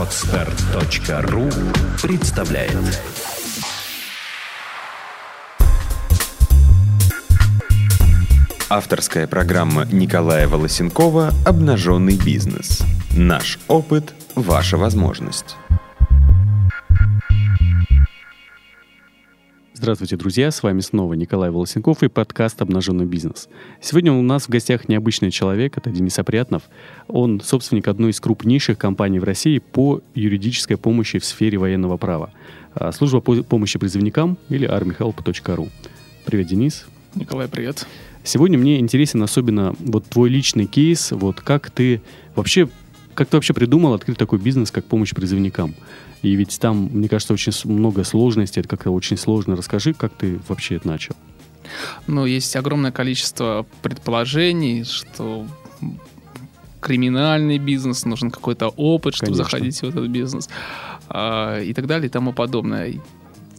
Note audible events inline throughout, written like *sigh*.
Отстар.ру представляет Авторская программа Николая Волосенкова «Обнаженный бизнес». Наш опыт – ваша возможность. Здравствуйте, друзья! С вами снова Николай Волосенков и подкаст «Обнаженный бизнес». Сегодня у нас в гостях необычный человек, это Денис Опрятнов. Он собственник одной из крупнейших компаний в России по юридической помощи в сфере военного права. А, служба помощи призывникам или armyhelp.ru. Привет, Денис. Николай, привет. Сегодня мне интересен особенно вот твой личный кейс, вот как ты вообще, как ты вообще придумал открыть такой бизнес, как помощь призывникам? И ведь там, мне кажется, очень много сложностей, это как-то очень сложно. Расскажи, как ты вообще это начал? Ну, есть огромное количество предположений, что криминальный бизнес, нужен какой-то опыт, чтобы Конечно. заходить в этот бизнес а, и так далее и тому подобное.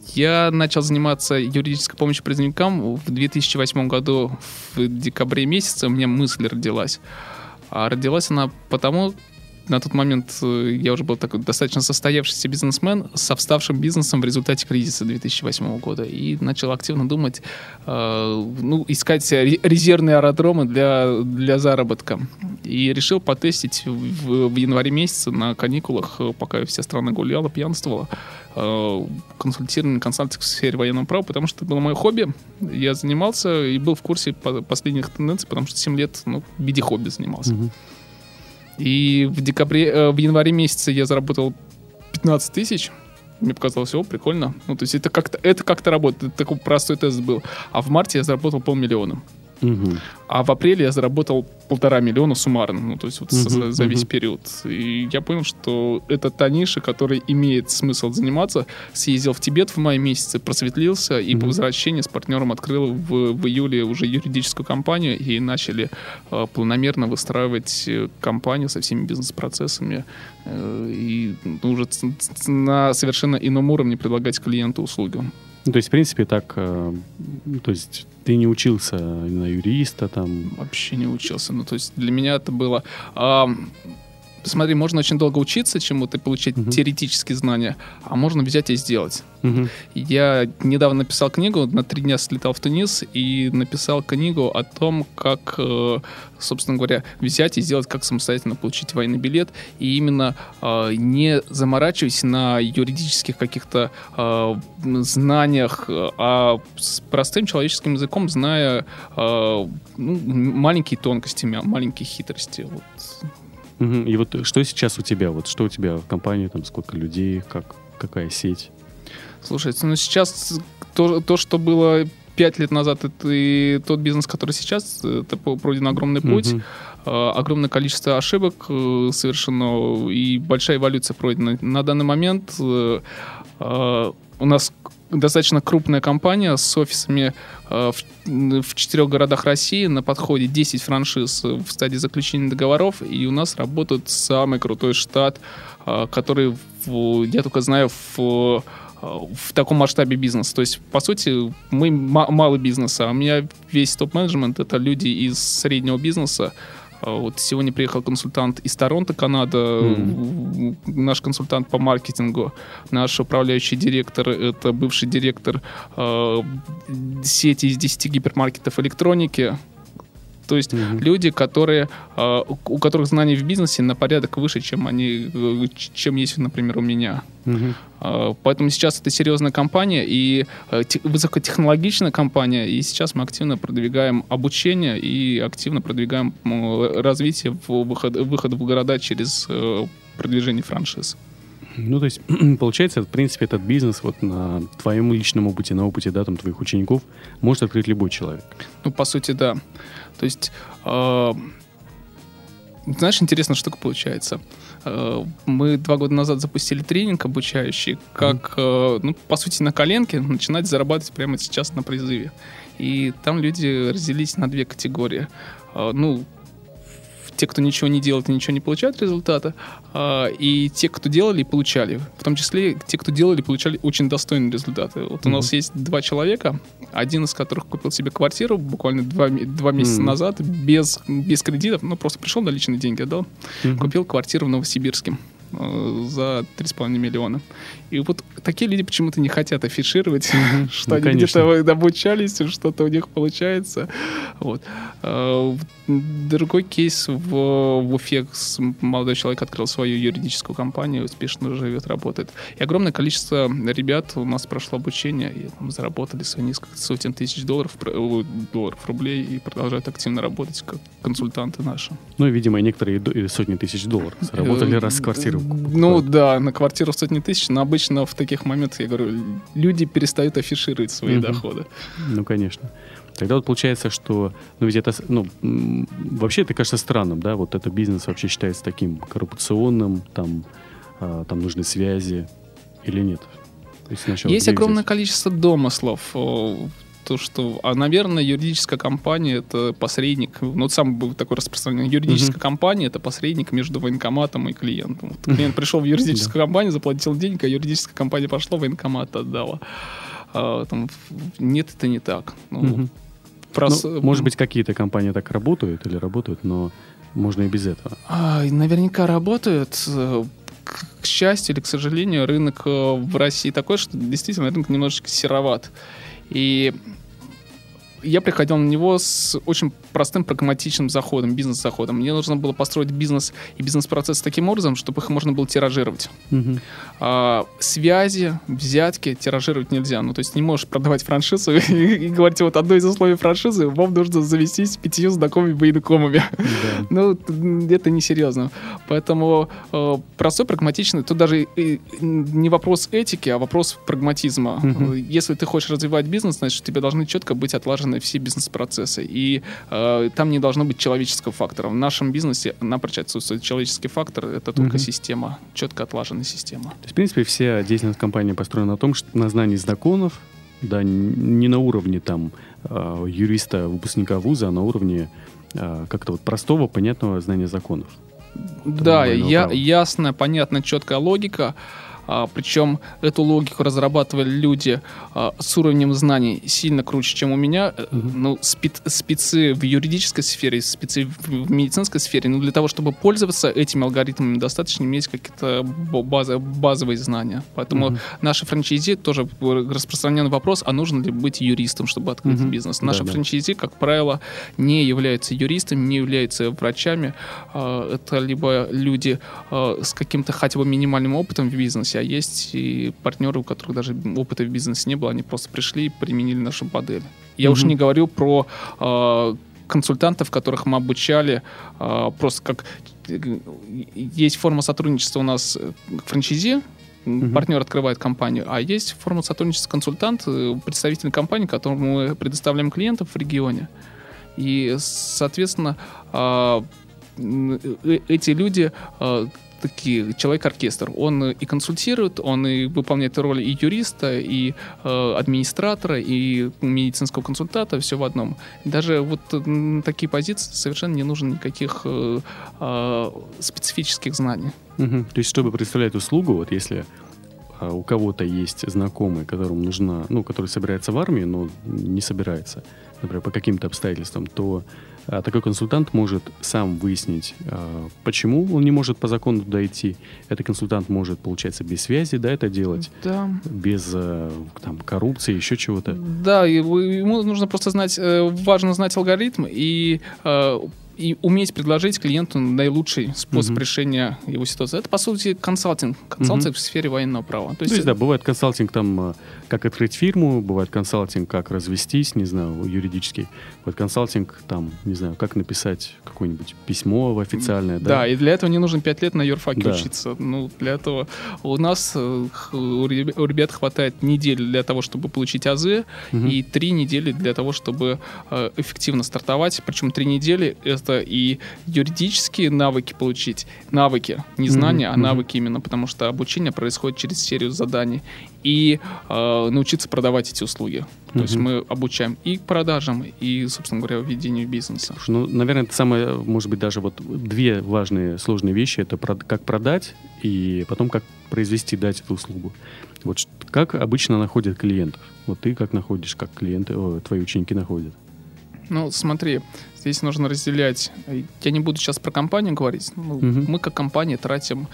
Я начал заниматься юридической помощью призывникам в 2008 году, в декабре месяце у меня мысль родилась. А родилась она потому, на тот момент э, я уже был такой достаточно состоявшийся бизнесмен со вставшим бизнесом в результате кризиса 2008 года и начал активно думать, э, ну, искать резервные аэродромы для, для заработка. И решил потестить в, в январе месяце на каникулах, э, пока вся страна гуляла, пьянствовала, э, консультирование, консалтинг в сфере военного права, потому что это было мое хобби. Я занимался и был в курсе последних тенденций, потому что 7 лет ну, в виде хобби занимался. Mm-hmm. И в декабре, э, в январе месяце я заработал 15 тысяч. Мне показалось, о, прикольно. Ну, то есть это как-то, это как-то работает. Это такой простой тест был. А в марте я заработал полмиллиона. Угу. А в апреле я заработал полтора миллиона суммарно, ну, то есть вот угу, за, за весь угу. период. И я понял, что это та ниша, которой имеет смысл заниматься. Съездил в Тибет в мае месяце, просветлился, и угу. по возвращении с партнером открыл в, в июле уже юридическую компанию, и начали э, планомерно выстраивать э, компанию со всеми бизнес-процессами, э, и уже на совершенно ином уровне предлагать клиенту услуги. Ну, то есть, в принципе, так, э, то есть ты не учился на юриста там? Вообще не учился. Ну, то есть для меня это было... Э, смотри, можно очень долго учиться чему-то и получить uh-huh. теоретические знания, а можно взять и сделать. Uh-huh. Я недавно написал книгу, на три дня слетал в Тунис и написал книгу о том, как, э, собственно говоря, взять и сделать, как самостоятельно получить военный билет, и именно э, не заморачиваясь на юридических каких-то э, знаниях, а с простым человеческим языком, зная ну, маленькие тонкости, маленькие хитрости. Вот Угу. И вот что сейчас у тебя? Вот что у тебя в компании, там сколько людей, как, какая сеть? Слушайте, ну сейчас то, то что было пять лет назад, это и тот бизнес, который сейчас, это пройден огромный путь. Угу. Огромное количество ошибок э, совершено и большая эволюция пройдена. На данный момент э, э, у нас достаточно крупная компания с офисами э, в, в четырех городах России. На подходе 10 франшиз в стадии заключения договоров. И у нас работает самый крутой штат, э, который, я только знаю, в в таком масштабе бизнеса. То есть, по сути, мы малый бизнес, а у меня весь топ-менеджмент — это люди из среднего бизнеса, вот сегодня приехал консультант из Торонто, Канада, mm-hmm. наш консультант по маркетингу, наш управляющий директор, это бывший директор э, сети из 10 гипермаркетов электроники, то есть mm-hmm. люди, которые, э, у которых знания в бизнесе на порядок выше, чем они, э, чем есть, например, у меня. Mm-hmm. Поэтому сейчас это серьезная компания и высокотехнологичная компания, и сейчас мы активно продвигаем обучение и активно продвигаем развитие выхода выход в города через продвижение франшиз. Ну, то есть, *clears throat* получается, в принципе, этот бизнес вот на твоем личном опыте, на опыте, да, там, твоих учеников может открыть любой человек. Ну, по сути, да. То есть, э, знаешь, интересная штука получается. Э, мы два года назад запустили тренинг обучающий, как, э, ну, по сути, на коленке начинать зарабатывать прямо сейчас на призыве. И там люди разделились на две категории. Э, ну, те, кто ничего не делает и ничего не получают результата, а, и те, кто делали и получали. В том числе те, кто делали и получали очень достойные результаты. Вот mm-hmm. у нас есть два человека, один из которых купил себе квартиру буквально два, два месяца mm-hmm. назад без, без кредитов, ну просто пришел наличные деньги отдал, mm-hmm. купил квартиру в Новосибирске. Э, за 3,5 миллиона. И вот такие люди почему-то не хотят афишировать, *laughs* что ну, они где-то обучались, что-то у них получается. Вот. Э, другой кейс в, в Уфе. Молодой человек открыл свою юридическую компанию, успешно живет, работает. И огромное количество ребят у нас прошло обучение, и заработали свои несколько сотен тысяч долларов, долларов, рублей, и продолжают активно работать как консультанты наши. Ну, видимо, некоторые и сотни тысяч долларов заработали раз квартиру. Ну, да, на квартиру в сотни тысяч, но обычно в таких моментах, я говорю, люди перестают афишировать свои доходы. Ну, конечно. Тогда вот получается, что, ну ведь это, ну, вообще это кажется странным, да, вот это бизнес вообще считается таким коррупционным, там, а, там нужны связи или нет? Есть, есть огромное количество домыслов то, что, а, наверное, юридическая компания это посредник, ну, сам был такой распространенный, юридическая uh-huh. компания это посредник между военкоматом и клиентом. Вот *laughs* клиент пришел в юридическую компанию, заплатил денег, а юридическая компания пошла, военкомат отдала. А, там, нет, это не так. Ну. Прос... Ну, может быть, какие-то компании так работают или работают, но можно и без этого. А, наверняка работают. К счастью или к сожалению, рынок э, в России такой, что действительно рынок немножечко сероват. И я приходил на него с очень простым прагматичным заходом, бизнес-заходом. Мне нужно было построить бизнес и бизнес-процесс таким образом, чтобы их можно было тиражировать. Угу. А, связи, взятки тиражировать нельзя. Ну, то есть не можешь продавать франшизу *laughs* и, и говорить, вот одно из условий франшизы, вам нужно завестись пятью знакомыми военкомами. Да. *laughs* ну, это несерьезно. Поэтому э, простой, прагматичный, тут даже и, не вопрос этики, а вопрос прагматизма. Угу. Если ты хочешь развивать бизнес, значит, у тебя должны четко быть отлажены все бизнес-процессы. И э, там не должно быть человеческого фактора. В нашем бизнесе напрочь отсутствует человеческий фактор, это только угу. система, четко отлаженная система. То есть, в принципе, вся деятельность компании построена на том, что на знании законов, да, не на уровне там э, юриста, выпускника вуза, а на уровне э, как-то вот простого, понятного знания законов. Да, я, ясная, понятная, четкая логика. А, причем эту логику разрабатывали люди а, с уровнем знаний сильно круче, чем у меня. Угу. Ну, спец, спецы в юридической сфере, спецы в медицинской сфере. Но для того, чтобы пользоваться этими алгоритмами, достаточно иметь какие-то базы, базовые знания. Поэтому угу. наши франчайзи тоже распространенный вопрос, а нужно ли быть юристом, чтобы открыть угу. бизнес. Наши да, франчайзи, как правило, не являются юристами, не являются врачами. А, это либо люди с каким-то хотя бы минимальным опытом в бизнесе, а есть и партнеры, у которых даже опыта в бизнесе не было, они просто пришли и применили нашу модель. Я mm-hmm. уж не говорю про э, консультантов, которых мы обучали, э, просто как есть форма сотрудничества у нас франчайзи, Uh-huh. Партнер открывает компанию, а есть форма сотрудничества консультант, э, представитель компании, которому мы предоставляем клиентов в регионе. И, соответственно, э, эти люди такие человек-оркестр. Он и консультирует, он и выполняет роль и юриста, и э, администратора, и медицинского консультанта, все в одном. Даже вот на такие позиции совершенно не нужно никаких э, э, специфических знаний. Угу. То есть, чтобы представлять услугу, вот если э, у кого-то есть знакомый, которому нужна, ну, который собирается в армию, но не собирается, например, по каким-то обстоятельствам, то а такой консультант может сам выяснить, а, почему он не может по закону туда идти. Этот консультант может, получается, без связи, да, это делать, да. без э, там, коррупции, еще чего-то. Да, ему нужно просто знать, э, важно знать алгоритм и э, и уметь предложить клиенту наилучший способ uh-huh. решения его ситуации. Это, по сути, консалтинг. Консалтинг uh-huh. в сфере военного права. То есть, То есть да, бывает консалтинг там, как открыть фирму, бывает консалтинг, как развестись, не знаю, юридический. Вот консалтинг, там, не знаю, как написать какое-нибудь письмо официальное. Да, да и для этого не нужно 5 лет на юрфаке да. учиться. Ну, для этого у нас, э, у ребят хватает недели для того, чтобы получить АЗ, угу. и три недели для того, чтобы э, эффективно стартовать. Причем три недели — это и юридические навыки получить. Навыки, не знания, угу, а навыки именно, потому что обучение происходит через серию заданий. И э, научиться продавать эти услуги. То mm есть мы обучаем и продажам, и, собственно говоря, ведению бизнеса. Ну, наверное, это самое, может быть, даже вот две важные сложные вещи. Это как продать и потом как произвести, дать эту услугу. Вот как обычно находят клиентов? Вот ты как находишь, как клиенты, о, твои ученики находят? Ну, смотри, здесь нужно разделять. Я не буду сейчас про компанию говорить. Ну, угу. Мы как компания тратим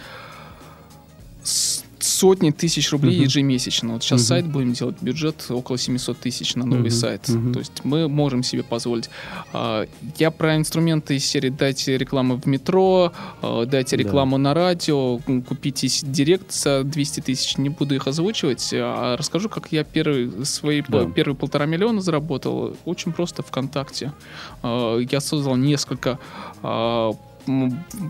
сотни тысяч рублей uh-huh. ежемесячно. Вот сейчас uh-huh. сайт будем делать, бюджет около 700 тысяч на новый uh-huh. сайт. Uh-huh. То есть мы можем себе позволить. А, я про инструменты из серии дайте рекламу в метро, а, дайте рекламу да. на радио, купите директ за 200 тысяч. Не буду их озвучивать, а расскажу, как я первый, свои да. первые полтора миллиона заработал. Очень просто ВКонтакте. А, я создал несколько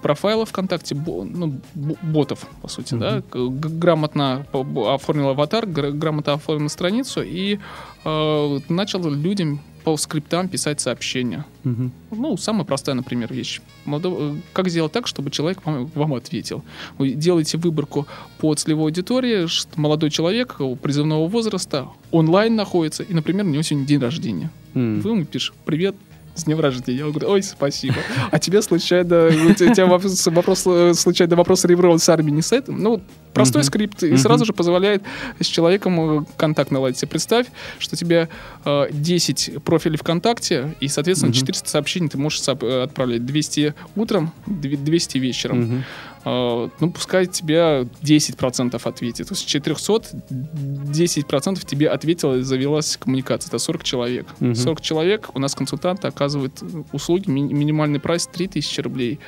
профайла ВКонтакте, ну, ботов, по сути, mm-hmm. да, грамотно оформил аватар, грамотно оформил страницу и э, начал людям по скриптам писать сообщения. Mm-hmm. Ну, самая простая, например, вещь. Э, как сделать так, чтобы человек вам, вам ответил? Вы делаете выборку по целевой аудитории, что молодой человек призывного возраста онлайн находится, и, например, у него сегодня день рождения. Mm-hmm. Вы ему пишете, привет, с днем рождения. Я говорю, ой, спасибо. А тебе случайно, у тебя вопрос, вопрос случайно вопрос ребро с армией не с этим? Ну, простой скрипт, и сразу же позволяет с человеком э, контакт наладить. Представь, что у тебя э, 10 профилей ВКонтакте, и, соответственно, 400 сообщений ты можешь э, отправлять. 200 утром, 200 вечером. Uh, ну, пускай тебя 10% ответит. То есть 400 10% тебе ответила и завелась коммуникация. Это 40 человек. Uh-huh. 40 человек, у нас консультанты оказывают услуги, ми- минимальный прайс 3000 рублей,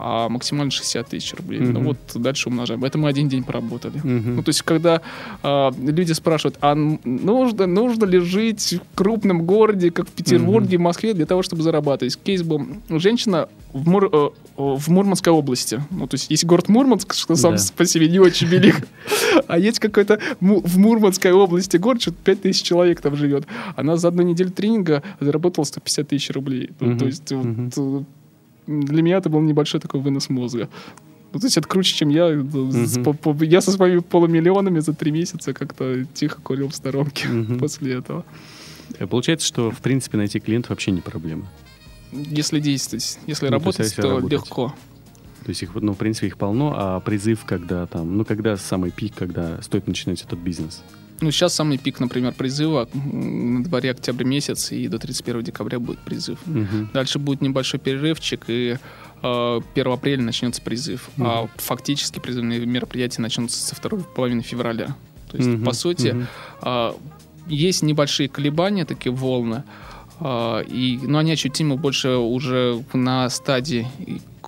а максимально 60 тысяч рублей. Uh-huh. Ну вот дальше умножаем. Это мы один день поработали. Uh-huh. Ну, то есть, когда э, люди спрашивают, а нужно, нужно ли жить в крупном городе, как в Петербурге, uh-huh. Москве, для того, чтобы зарабатывать? Кейс был, женщина в, Мур, э, в Мурманской области. Ну, то есть, есть город Мурманск, что сам да. по себе не очень велик. А есть какой-то в Мурманской области город, что-то 5 тысяч человек там живет. Она за одну неделю тренинга заработала 150 тысяч рублей. То есть, для меня это был небольшой такой вынос мозга. Ну, то есть это круче, чем я. Uh-huh. Я со своими полумиллионами за три месяца как-то тихо курил в сторонке uh-huh. *laughs* после этого. Э, получается, что, в принципе, найти клиентов вообще не проблема. Если действовать, если ну, работать, то, есть, то работать. легко. То есть их, ну, в принципе, их полно, а призыв, когда там, ну, когда самый пик, когда стоит начинать этот бизнес? Ну, сейчас самый пик, например, призыва на дворе октябрь месяц, и до 31 декабря будет призыв. Угу. Дальше будет небольшой перерывчик, и э, 1 апреля начнется призыв. Угу. А фактически призывные мероприятия начнутся со второй половины февраля. То есть, угу. по сути, угу. э, есть небольшие колебания, такие волны, э, и, но они ощутимы больше уже на стадии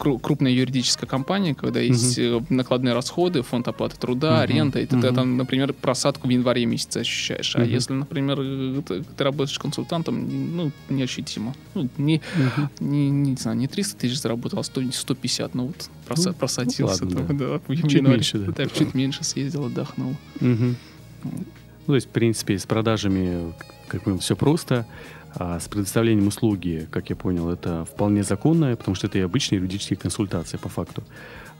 крупная юридическая компания, когда есть uh-huh. накладные расходы, фонд оплаты труда, uh-huh. аренда, и ты, uh-huh. там, например, просадку в январе месяце ощущаешь. Uh-huh. А если, например, ты, ты работаешь консультантом, ну, неощутимо. Ну, не, uh-huh. не, не, не знаю, не 300 тысяч заработал, а 100, 150, ну вот прос, ну, просадился. Ну, ладно, *laughs* да. Да, чуть январе, меньше, да. Так, чуть меньше съездил, отдохнул. Uh-huh. Ну, то есть, в принципе, с продажами как бы все просто. А с предоставлением услуги, как я понял, это вполне законно, потому что это и обычные юридические консультации по факту.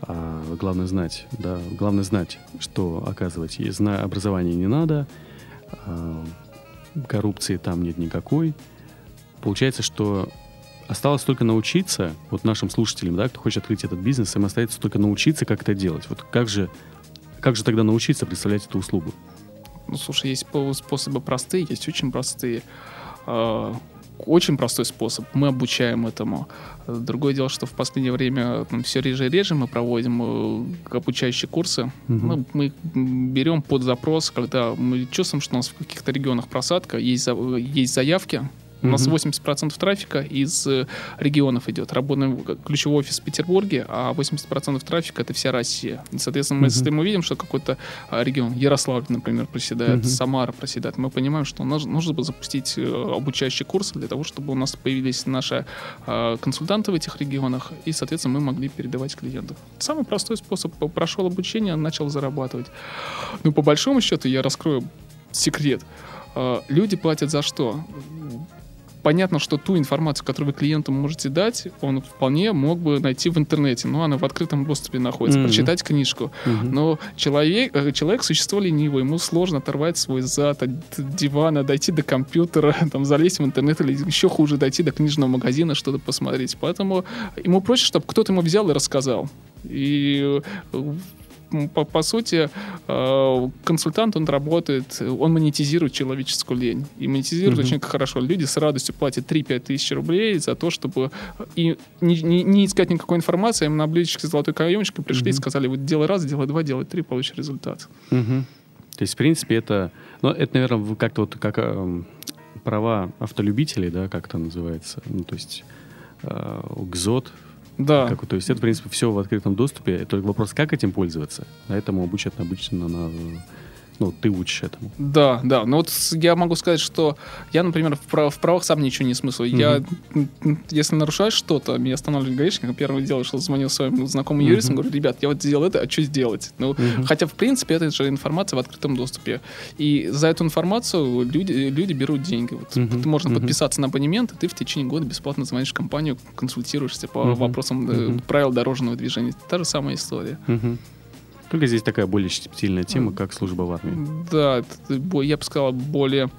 А, главное знать, да, главное знать, что оказывать. И зна образования не надо, а, коррупции там нет никакой. Получается, что осталось только научиться, вот нашим слушателям, да, кто хочет открыть этот бизнес, им остается только научиться, как это делать. Вот как же, как же тогда научиться представлять эту услугу? Ну, слушай, есть способы простые, есть очень простые. Э, очень простой способ. Мы обучаем этому. Другое дело, что в последнее время ну, все реже и реже мы проводим э, обучающие курсы. Угу. Мы, мы берем под запрос, когда мы чувствуем, что у нас в каких-то регионах просадка, есть, есть заявки, у нас 80% трафика из э, регионов идет. Работаем ключевой офис в Петербурге, а 80% трафика это вся Россия. И, соответственно, мы, если мы видим, что какой-то а, регион, Ярославль, например, проседает, Самара проседает, мы понимаем, что нужно, нужно запустить э, обучающие курсы для того, чтобы у нас появились наши э, консультанты в этих регионах, и, соответственно, мы могли передавать клиентов. Самый простой способ. Прошел обучение, начал зарабатывать. Ну, по большому счету, я раскрою секрет. Люди платят за что? Понятно, что ту информацию, которую вы клиенту можете дать, он вполне мог бы найти в интернете. Но она в открытом доступе находится. Mm-hmm. Прочитать книжку. Mm-hmm. Но человек, э, человек существо ленивое, ему сложно оторвать свой зад от дивана, дойти до компьютера, *laughs* там, залезть в интернет или еще хуже, дойти до книжного магазина, что-то посмотреть. Поэтому ему проще, чтобы кто-то ему взял и рассказал. И э, по, по сути, э, консультант, он работает, он монетизирует человеческую лень. И монетизирует uh-huh. очень хорошо. Люди с радостью платят 3-5 тысяч рублей за то, чтобы и не, не, не искать никакой информации, им на блюдечке золотой каемочкой пришли uh-huh. и сказали, вот делай раз, делай два, делай три, получишь результат. Uh-huh. То есть, в принципе, это, ну, это, наверное, как-то вот как э, права автолюбителей, да, как это называется, ну, то есть э, ГЗОТ, да. Как, то есть это, в принципе, все в открытом доступе. Только вопрос, как этим пользоваться. А этому обучат обычно на ну, ты учишь этому. Да, да. Ну вот я могу сказать, что я, например, в, прав, в правах сам ничего не смысл. Mm-hmm. Я, если нарушаешь что-то, меня останавливает гаишник, первое дело, что звонил своим знакомым mm-hmm. юристам, говорю, ребят, я вот сделал это, а что сделать? Ну, mm-hmm. хотя, в принципе, это же информация в открытом доступе. И за эту информацию люди, люди берут деньги. Вот mm-hmm. Можно mm-hmm. подписаться на абонемент, и ты в течение года бесплатно звонишь в компанию, консультируешься по mm-hmm. вопросам mm-hmm. правил дорожного движения. Та же самая история. Mm-hmm. Только здесь такая более щепетильная тема, как служба в армии. Да, я бы сказал, более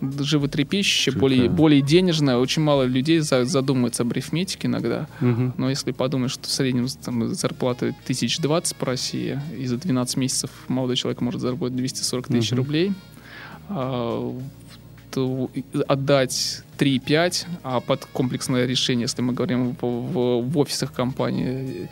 животрепещущая, более, более денежная. Очень мало людей задумывается об арифметике иногда. Угу. Но если подумать, что в среднем там, зарплата 1020 по России, и за 12 месяцев молодой человек может заработать 240 тысяч угу. рублей, а, то отдать 3-5, а под комплексное решение, если мы говорим в, в, в офисах компании,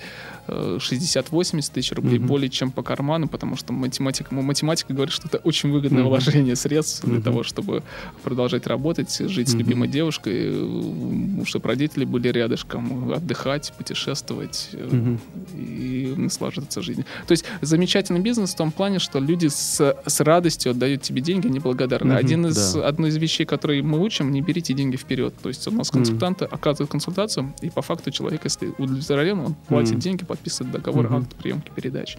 60-80 тысяч рублей mm-hmm. более чем по карману, потому что математика, математика говорит, что это очень выгодное mm-hmm. вложение средств для mm-hmm. того, чтобы продолжать работать, жить mm-hmm. с любимой девушкой, чтобы родители были рядышком, отдыхать, путешествовать mm-hmm. и наслаждаться жизнью. То есть замечательный бизнес в том плане, что люди с, с радостью отдают тебе деньги, они благодарны. Mm-hmm. Один из, да. Одна из вещей, которые мы учим, не берите деньги вперед. То есть у нас консультанты mm-hmm. оказывают консультацию, и по факту человек, если удовлетворен, он платит mm-hmm. деньги, подписывает договор угу. акт приемки передач.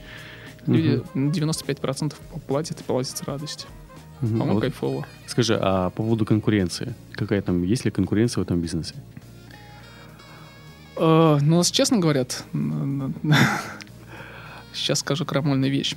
Люди угу. 95% платят и платят с радостью. Угу. По-моему, вот кайфово. Скажи, а по поводу конкуренции? Какая там, есть ли конкуренция в этом бизнесе? Uh, ну, нас честно говорят, *laughs* сейчас скажу крамольную вещь.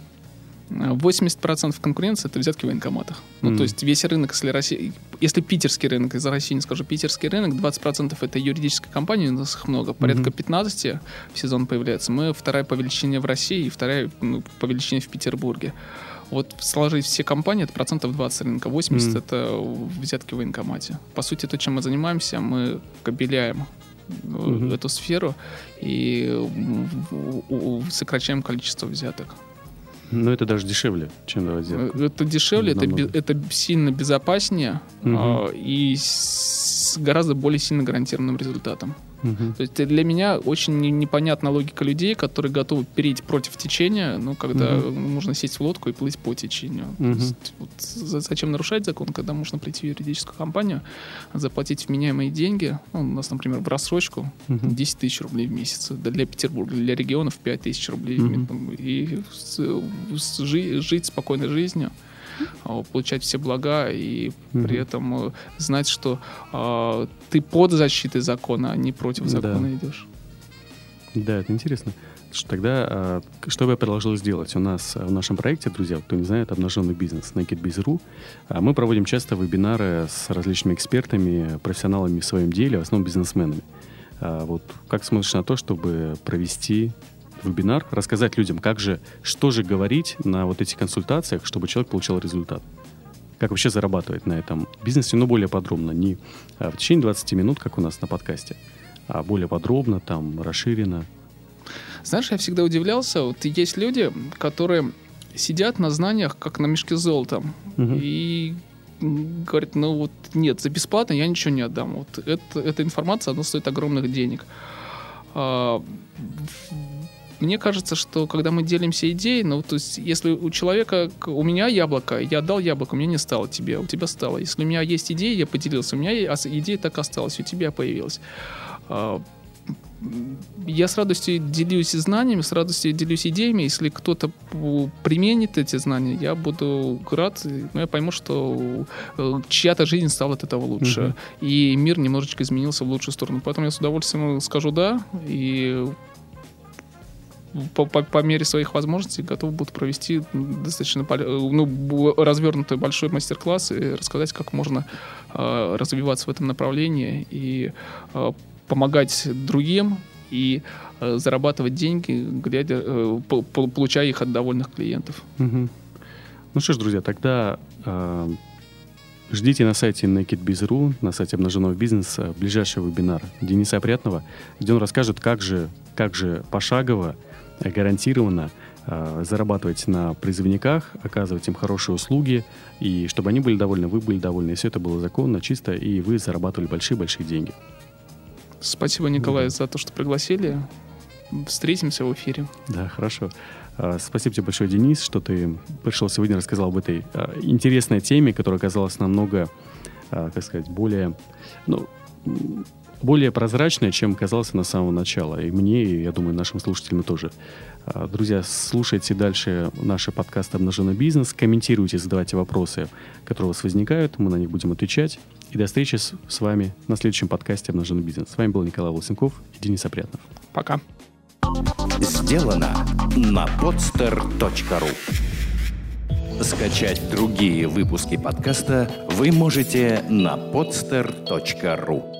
80% конкуренции это взятки в военкоматах. Ну, mm. то есть весь рынок, если Россия, если питерский рынок, из России не скажу, питерский рынок, 20% это юридическая компания, у нас их много, порядка mm-hmm. 15 в сезон появляется. Мы вторая по величине в России и вторая ну, по величине в Петербурге. Вот сложить все компании, это процентов 20 рынка, 80 mm. это взятки в военкомате. По сути, то, чем мы занимаемся, мы кабеляем mm-hmm. эту сферу и сокращаем количество взяток. Но это даже дешевле, чем давать взятку. Это дешевле, это, это сильно безопаснее угу. и с гораздо более сильно гарантированным результатом. Угу. То есть для меня очень непонятна логика людей, которые готовы перейти против течения, ну, когда угу. можно сесть в лодку и плыть по течению. Угу. То есть, вот, зачем нарушать закон, когда можно прийти в юридическую компанию, заплатить вменяемые деньги, ну, у нас, например, в рассрочку угу. 10 тысяч рублей в месяц, для Петербурга, для регионов 5 тысяч рублей, угу. и с, с, жить спокойной жизнью. А, получать все блага и mm-hmm. при этом э, знать, что э, ты под защитой закона, а не против закона да. идешь. Да, это интересно. Тогда, а, что бы я предложил сделать? У нас в нашем проекте, друзья, кто не знает, обнаженный бизнес, NakedBiz.ru, мы проводим часто вебинары с различными экспертами, профессионалами в своем деле, в основном бизнесменами. Вот как смотришь на то, чтобы провести вебинар, рассказать людям, как же, что же говорить на вот этих консультациях, чтобы человек получил результат. Как вообще зарабатывать на этом бизнесе, но более подробно, не а, в течение 20 минут, как у нас на подкасте, а более подробно, там, расширенно. Знаешь, я всегда удивлялся, вот есть люди, которые сидят на знаниях, как на мешке с золотом, угу. и говорят, ну вот нет, за бесплатно я ничего не отдам. Вот это, эта информация, она стоит огромных денег. А, мне кажется, что когда мы делимся идеей, ну, то есть, если у человека, у меня яблоко, я отдал яблоко, меня не стало тебе, у тебя стало. Если у меня есть идея, я поделился, у меня идея так осталась, у тебя появилась. А, я с радостью делюсь знаниями, с радостью делюсь идеями. Если кто-то применит эти знания, я буду рад, но я пойму, что э, чья-то жизнь стала от этого лучше. Uh-huh. И мир немножечко изменился в лучшую сторону. Поэтому я с удовольствием скажу да. И по, по, по мере своих возможностей готов буду провести достаточно ну, развернутый большой мастер-класс и рассказать, как можно э, развиваться в этом направлении и э, помогать другим и э, зарабатывать деньги, глядя, э, получая их от довольных клиентов. Угу. Ну что ж, друзья, тогда э, ждите на сайте NakedBiz.ru, на сайте обнаженного бизнеса, ближайший вебинар Дениса Опрятного, где он расскажет, как же, как же пошагово, э, гарантированно э, зарабатывать на призывниках, оказывать им хорошие услуги, и чтобы они были довольны, вы были довольны, и все это было законно, чисто, и вы зарабатывали большие-большие деньги. Спасибо, Николай, да. за то, что пригласили. Встретимся в эфире. Да, хорошо. А, спасибо тебе большое, Денис, что ты пришел сегодня, рассказал об этой интересной теме, которая оказалась намного, как сказать, более, ну, более прозрачная, чем казалось на самого начала. И мне, и, я думаю, нашим слушателям тоже. Друзья, слушайте дальше наши подкасты «Обнаженный бизнес», комментируйте, задавайте вопросы, которые у вас возникают, мы на них будем отвечать. И до встречи с, с вами на следующем подкасте «Обнаженный бизнес». С вами был Николай Волосенков и Денис Опрятнов. Пока. Сделано на podster.ru Скачать другие выпуски подкаста вы можете на podster.ru